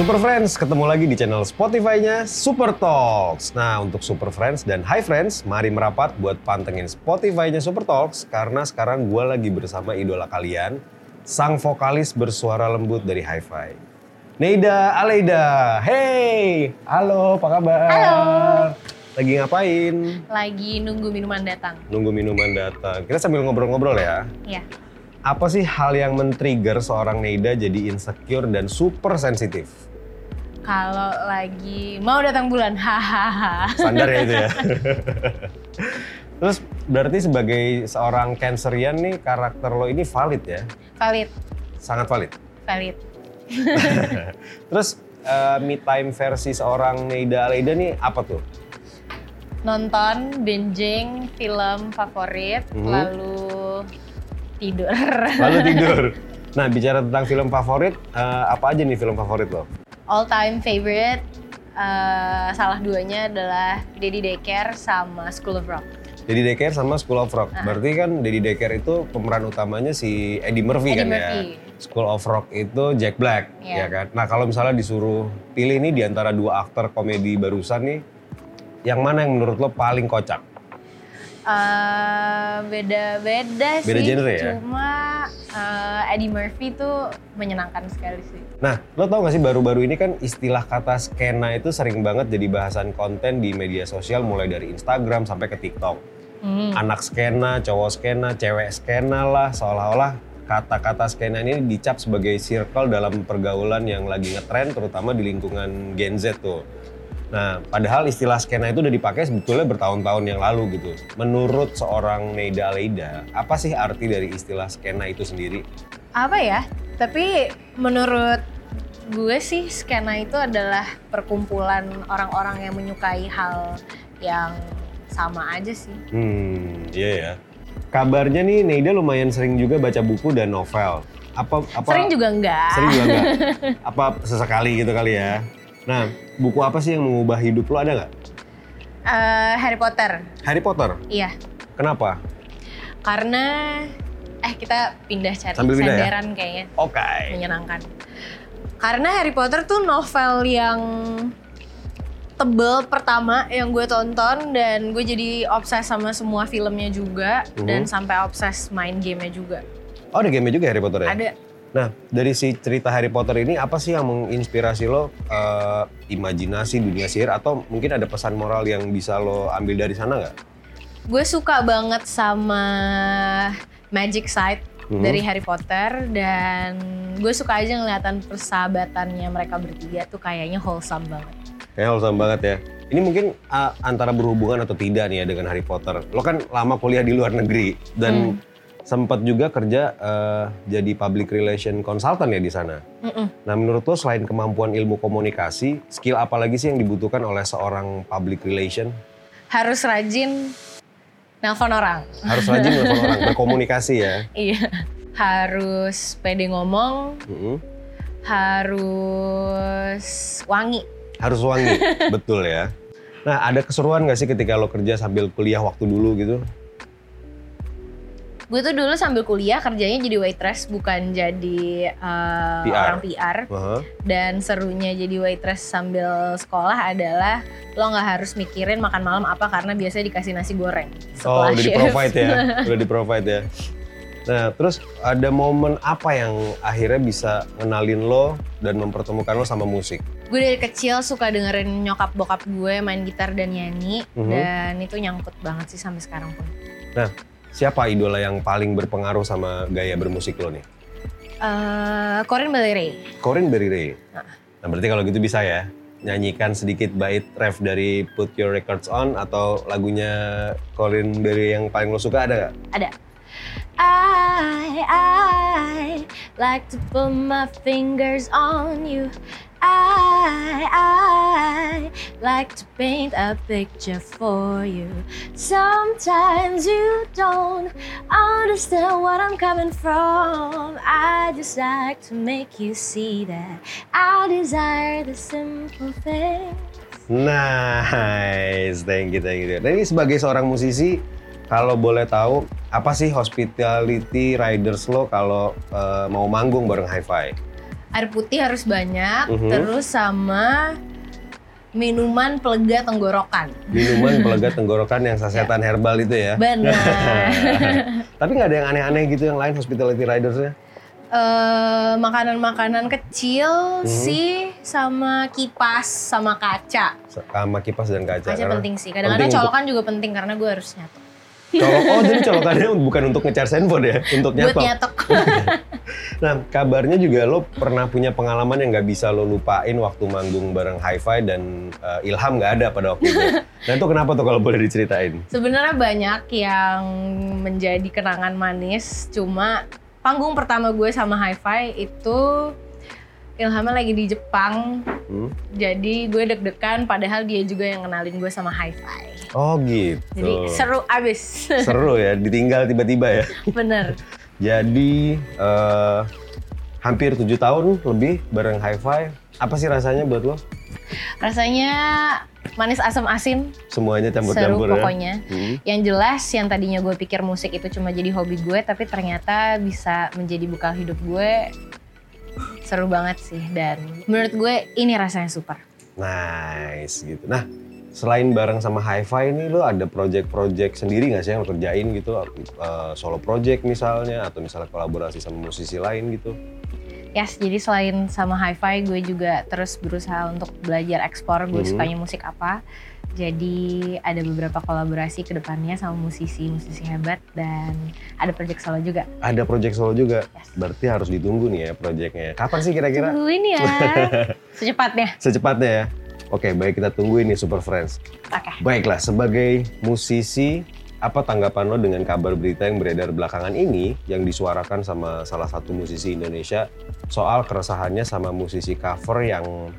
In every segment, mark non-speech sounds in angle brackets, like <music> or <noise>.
Super Friends ketemu lagi di channel Spotify-nya Super Talks. Nah, untuk Super Friends dan Hi Friends, mari merapat buat pantengin Spotify-nya Super Talks karena sekarang gue lagi bersama idola kalian, sang vokalis bersuara lembut dari Hi-Fi. Neida Aleida. Hey, halo, apa kabar? Halo. Lagi ngapain? Lagi nunggu minuman datang. Nunggu minuman datang. Kita sambil ngobrol-ngobrol ya. Iya. Apa sih hal yang men-trigger seorang Neida jadi insecure dan super sensitif? Kalau lagi mau datang bulan, hahaha. Standar ya itu ya. Terus berarti sebagai seorang cancerian nih karakter lo ini valid ya? Valid, Sangat valid. valid. <laughs> Terus eh, me time versi seorang Neida Aleida nih apa tuh? Nonton, binging, film favorit, Mhm. lalu tidur. Lalu tidur. <laughs> Nah bicara tentang film favorit, eh, apa aja nih film favorit lo? All time favorite, eh, salah duanya adalah Daddy Daycare sama School of Rock. Daddy Daycare sama School of Rock. Berarti kan Daddy Daycare itu pemeran utamanya si Eddie Murphy Eddie kan Murphy. ya. School of Rock itu Jack Black ya Iya. kan. Nah kalau misalnya disuruh pilih nih di antara dua aktor komedi barusan nih, yang mana yang menurut lo paling kocak? Eh, beda-beda sih. Beda genre ya? Cuma Eddie Murphy tuh menyenangkan sekali sih. Nah, lo tau gak sih baru-baru ini kan istilah kata skena itu sering banget jadi bahasan konten di media sosial mulai dari Instagram sampai ke TikTok. Hmm. Anak skena, cowok skena, cewek skena lah, seolah-olah kata-kata skena ini dicap sebagai circle dalam pergaulan yang lagi ngetren terutama di lingkungan Gen Z tuh. Nah, padahal istilah skena itu udah dipakai sebetulnya bertahun-tahun yang lalu gitu. Menurut seorang Neida Aleida, apa sih arti dari istilah skena itu sendiri? Apa ya? Tapi menurut gue sih skena itu adalah perkumpulan orang-orang yang menyukai hal yang sama aja sih. Hmm, iya ya. Kabarnya nih Neida lumayan sering juga baca buku dan novel. Apa apa Sering juga enggak. Sering juga enggak? <laughs> apa sesekali gitu kali ya. Nah, buku apa sih yang mengubah hidup lo ada nggak? Eh, Harry Potter. Harry Potter. Iya. Kenapa? Karena eh kita pindah cari Sambil pindah ya? kayaknya Oke. menyenangkan. Karena Harry Potter tuh novel yang tebel pertama yang gue tonton dan gue jadi obses sama semua filmnya juga Mhm. dan sampai obses main gamenya juga. Oh, ada game juga Harry Potter ya? Ada Nah, dari si cerita Harry Potter ini apa sih yang menginspirasi lo eh, imajinasi dunia sihir atau mungkin ada pesan moral yang bisa lo ambil dari sana nggak? gue suka banget sama magic side Mhm. dari Harry Potter dan gue suka aja ngeliatan persahabatannya mereka bertiga tuh kayaknya wholesome banget. Kayak wholesome banget ya. Ini mungkin uh, antara berhubungan atau tidak nih ya dengan Harry Potter. Lo kan lama kuliah di luar negeri dan sempat juga kerja uh, jadi public relation consultant ya di sana. Mm-mm. Nah menurut lo selain kemampuan ilmu komunikasi, skill apa lagi sih yang dibutuhkan oleh seorang public relation? Harus rajin nelpon orang. Harus rajin nelfon orang, <laughs> berkomunikasi ya. Iya. Harus pede ngomong, Mm-mm. harus wangi. Harus wangi, <laughs> betul ya. Nah ada keseruan gak sih ketika lo kerja sambil kuliah waktu dulu gitu? Gue tuh dulu sambil kuliah kerjanya jadi waitress bukan jadi uh, PR. orang PR. Aha. Dan serunya jadi waitress sambil sekolah adalah lo nggak harus mikirin makan malam apa karena biasanya dikasih nasi goreng Oh udah shift. di-provide ya, <laughs> udah di-provide ya. Nah terus ada momen apa yang akhirnya bisa ngenalin lo dan mempertemukan lo sama musik? gue dari kecil suka dengerin nyokap bokap gue main gitar dan nyanyi Mhm. dan itu nyangkut banget sih sampai sekarang pun. Siapa idola yang paling berpengaruh sama gaya bermusik lo nih? Eh, Corin Bailey Ray. Corin Berry Ray. Nah. Nah berarti kalau gitu bisa ya nyanyikan sedikit bait ref dari Put Your Records On atau lagunya Corin Berry yang paling lo suka ada gak? Ada. I, I like to put my fingers on you. I, I like to paint a picture for you. Sometimes you don't understand what I'm coming from. I just like to make you see that I desire the simple things. Nice, thank you, thank you. Dan ini sebagai seorang musisi, kalau boleh tahu, apa sih hospitality riders lo kalau eh, mau manggung bareng Hi-Fi? Air putih harus banyak, Mhm. terus sama minuman pelega tenggorokan. Minuman <laughs> pelega tenggorokan yang sasetan herbal itu ya. Benar. <laughs> Tapi nggak ada yang aneh-aneh gitu yang lain hospitality ridersnya? Eh, makanan-makanan kecil Mhm. sih sama kipas sama kaca. Sama kipas dan kaca. Kaca penting sih. Kadang-kadang colokan juga penting karena gue harus nyatok. Colok, oh jadi colokannya bukan untuk nge-charge handphone ya, untuk Buat nyatok. nyatok. <laughs> Nah, kabarnya juga lo pernah punya pengalaman yang nggak bisa lo lupain waktu manggung bareng Hi-Fi dan eh, Ilham nggak ada pada waktu itu. Nah itu kenapa tuh kalau boleh diceritain? Sebenarnya banyak yang menjadi kenangan manis. Cuma panggung pertama gue sama Hi-Fi itu Ilhamnya lagi di Jepang. Hmm? Jadi gue deg-degan padahal dia juga yang kenalin gue sama Hi-Fi. Oh gitu. Jadi seru abis. <laughs> Seru ya, ditinggal tiba-tiba ya. Bener. <laughs> Jadi eh, hampir tujuh tahun lebih bareng Hi-Fi. Apa sih rasanya buat lo? Rasanya manis asam asin. Semuanya Seru campur-campur ya? pokoknya. Hmm. Yang jelas yang tadinya gue pikir musik itu cuma jadi hobi gue. Tapi ternyata bisa menjadi bekal hidup gue. Seru banget sih. Dan menurut gue ini rasanya super. Nice gitu. Nah, selain bareng sama Hi-Fi ini lo ada project-project sendiri nggak sih yang lo kerjain gitu? Eh, solo project misalnya atau misalnya kolaborasi sama musisi lain gitu? Yes, jadi selain sama hi-fi, gue juga terus berusaha untuk belajar ekspor gue Mhm. sukanya musik apa. Jadi ada beberapa kolaborasi ke depannya sama musisi-musisi hebat dan ada project solo juga. Ada project solo juga. Yes. Berarti harus ditunggu nih ya projectnya. Kapan sih kira-kira? Tungguin ya, <laughs> secepatnya. Secepatnya ya. Oke, baik kita tungguin nih Super Friends. Oke. Baiklah, sebagai musisi, apa tanggapan lo dengan kabar berita yang beredar belakangan ini yang disuarakan sama salah satu musisi Indonesia soal keresahannya sama musisi cover yang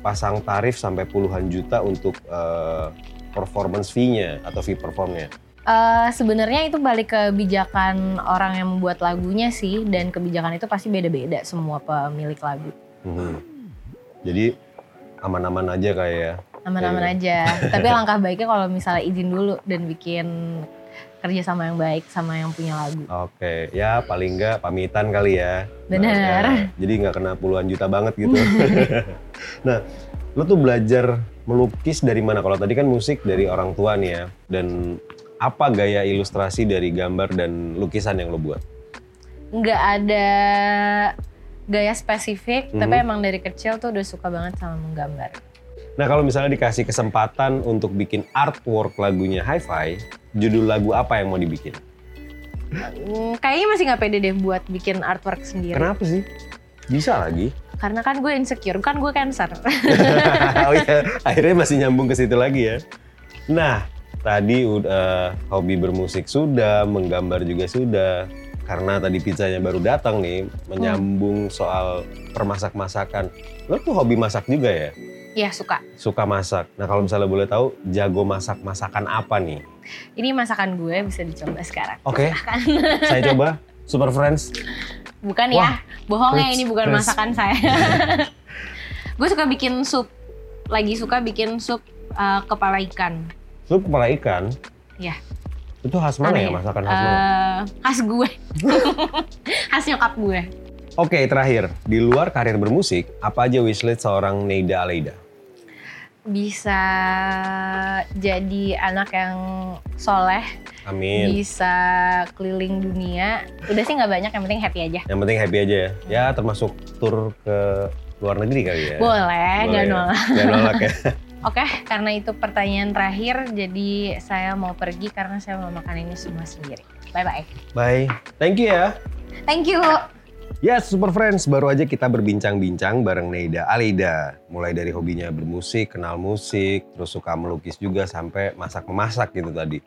pasang tarif sampai puluhan juta untuk eh, performance fee-nya atau fee performnya. Eh, Sebenarnya itu balik ke kebijakan orang yang membuat lagunya sih, dan kebijakan itu pasti beda-beda semua pemilik lagu. Mhm. Jadi aman-aman aja kayak ya. Aman-aman aja. Tapi <laughs> langkah baiknya kalau misalnya izin dulu dan bikin kerja sama yang baik sama yang punya lagu. Oke, ya paling nggak pamitan kali ya. Benar. Nah, ya, jadi nggak kena puluhan juta banget gitu. <laughs> nah, lo tuh belajar melukis dari mana? Kalau tadi kan musik dari orang tua nih ya. Dan apa gaya ilustrasi dari gambar dan lukisan yang lo buat? nggak ada gaya spesifik, tapi Mhm. emang dari kecil tuh udah suka banget sama menggambar. Nah, kalau misalnya dikasih kesempatan untuk bikin artwork lagunya Hi-Fi, judul lagu apa yang mau dibikin? Hmm, kayaknya masih nggak pede deh buat bikin artwork sendiri. Kenapa sih? Bisa lagi. Karena kan gue insecure, kan gue cancer. <laughs> oh iya, <laughs> akhirnya masih nyambung ke situ lagi ya. Nah, tadi udah hobi bermusik sudah, menggambar juga sudah. Karena tadi pizzanya baru datang nih, menyambung soal permasak-masakan. Lo tuh hobi masak juga ya? Iya suka. Suka masak. Nah kalau misalnya boleh tahu, jago masak masakan apa nih? Ini masakan gue bisa dicoba sekarang. Oke, Silahkan. saya coba. Super Friends. Bukan Wah, ya, bohong ya ini bukan masakan saya. <laughs> gue suka bikin sup, lagi suka bikin sup uh, kepala ikan. Lu kepala ikan. Iya. Itu khas mana Aneh ya masakan khas mana? Eh, khas gue. <laughs> khas nyokap gue. Oke, terakhir. Di luar karir bermusik, apa aja wishlist seorang Neida Aleida? Bisa jadi anak yang soleh, Amin. bisa keliling dunia. Udah sih nggak banyak, yang penting happy aja. Yang penting happy aja ya. Ya termasuk tur ke luar negeri kali ya. Boleh, nggak ya. nolak. Nggak nolak ya. <laughs> Oke, karena itu pertanyaan terakhir, jadi saya mau pergi karena saya mau makan ini semua sendiri. Bye-bye. Bye. Thank you ya. Thank you. Yes, Super Friends, baru aja kita berbincang-bincang bareng Neida Aleida. Mulai dari hobinya bermusik, kenal musik, terus suka melukis juga sampai masak-memasak gitu tadi.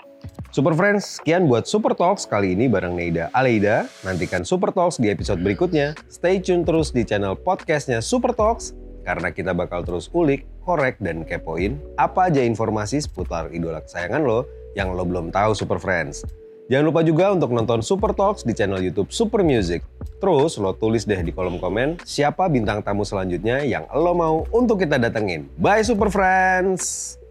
Super Friends, sekian buat Super Talks kali ini bareng Neida Aleida. Nantikan Super Talks di episode berikutnya. Stay tune terus di channel podcastnya Super Talks, karena kita bakal terus ulik, korek, dan kepoin apa aja informasi seputar idola kesayangan lo yang lo belum tahu Super Friends. Jangan lupa juga untuk nonton Super Talks di channel YouTube Super Music. Terus lo tulis deh di kolom komen siapa bintang tamu selanjutnya yang lo mau untuk kita datengin. Bye Super Friends!